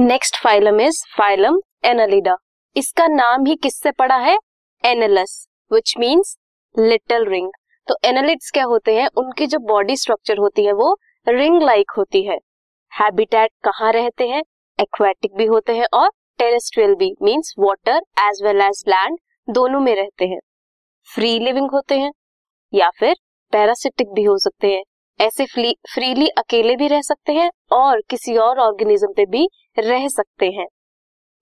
Next phylum is phylum Annelida इसका नाम ही किससे पड़ा है? Annulus which means little ring तो एनालिड्स क्या होते हैं? उनकी जो बॉडी स्ट्रक्चर होती है वो रिंग लाइक होती है। हैबिटेट कहाँ रहते हैं? एक्वेटिक भी होते हैं और टेरेस्ट्रियल भी means water as well as land दोनों में रहते हैं। फ्री लिविंग होते हैं या फिर पैरासिटिक भी हो सकते हैं। ऐसे फ्रीली अकेले भी रह सकते हैं और किसी और ऑर्गेनिज्म पे भी रह सकते हैं।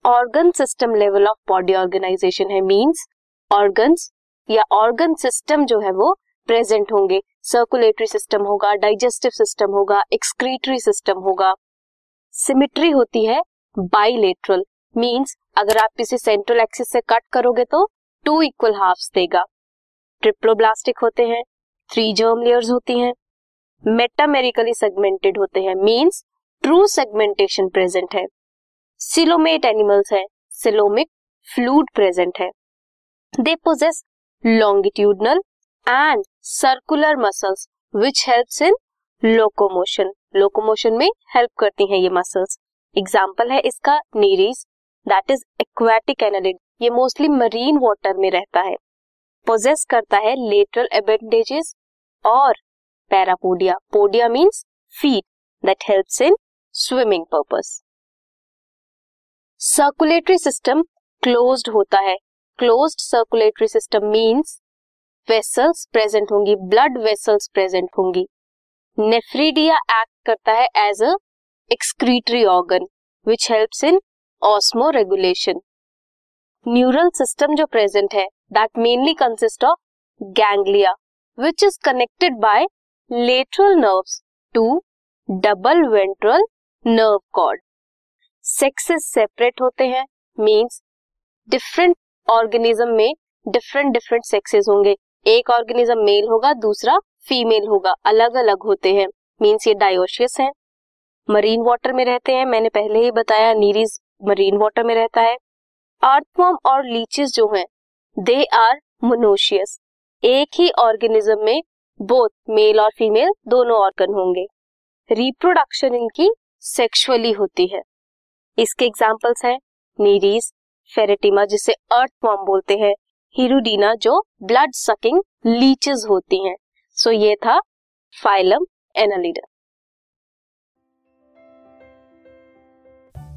Organ system level of body organization है मींस ऑर्गन्स या ऑर्गन सिस्टम जो है वो प्रेजेंट होंगे। सर्कुलेटरी सिस्टम होगा डाइजेस्टिव सिस्टम होगा एक्सक्रीटरी सिस्टम होगा। सिमिट्री होती है बाइलेटरल मींस अगर आप किसी सेंट्रल एक्सिस से कट करोगे तो टू इक्वल हाफ्स देगा। ट्रिप्लोब्लास्टिक होते हैं थ्री जर्म लेयर्स होती हैं। मेटामेरिकली सेगमेंटेड होते हैं मींस ट्रू सेगमेंटेशन प्रेजेंट है। सिलोमेट एनिमल्स है सिलोमिक फ्लूड प्रेजेंट है। They possess longitudinal and circular muscles which helps in locomotion locomotion में हेल्प करती हैं ये मसल्स एग्ज़ाम्पल है इसका Nereis that is aquatic annelid ये मोस्टली मरीन वाटर में रहता है। पोजेस करता है लेटरल एबेंडेजेस और parapodia podia means feet that helps in swimming purpose circulatory system closed होता है. Closed circulatory system means vessels present होंगी. ब्लड वेसल्स प्रेजेंट होंगी. नेफ्रीडिया एक्ट करता है as a excretory organ which helps in osmoregulation neural system जो present है that mainly consist of ganglia which is connected by lateral nerves to double ventral nerve cord sexes separate होते हैं means different organism में different different sexes होंगे। एक organism male होगा, दूसरा female होगा। अलग अलग होते हैं मींस ये डायोशियस है। मरीन वाटर में रहते हैं, मैंने पहले ही बताया नीरीज मरीन वाटर में रहता है। अर्थवॉर्म और लीचेस जो हैं दे आर मोनोशियस एक ही ऑर्गेनिज्म में बोथ मेल और फीमेल दोनों ऑर्गन होंगे। रिप्रोडक्शन इनकी सेक्सुअली होती है। इसके एग्जाम्पल्स हैं नीरीज फेरेटिमा जिसे अर्थ फॉर्म बोलते हैं हिरुडीना जो ब्लड सकिंग लीचेस होती हैं। सो so, ये था phylum Annelida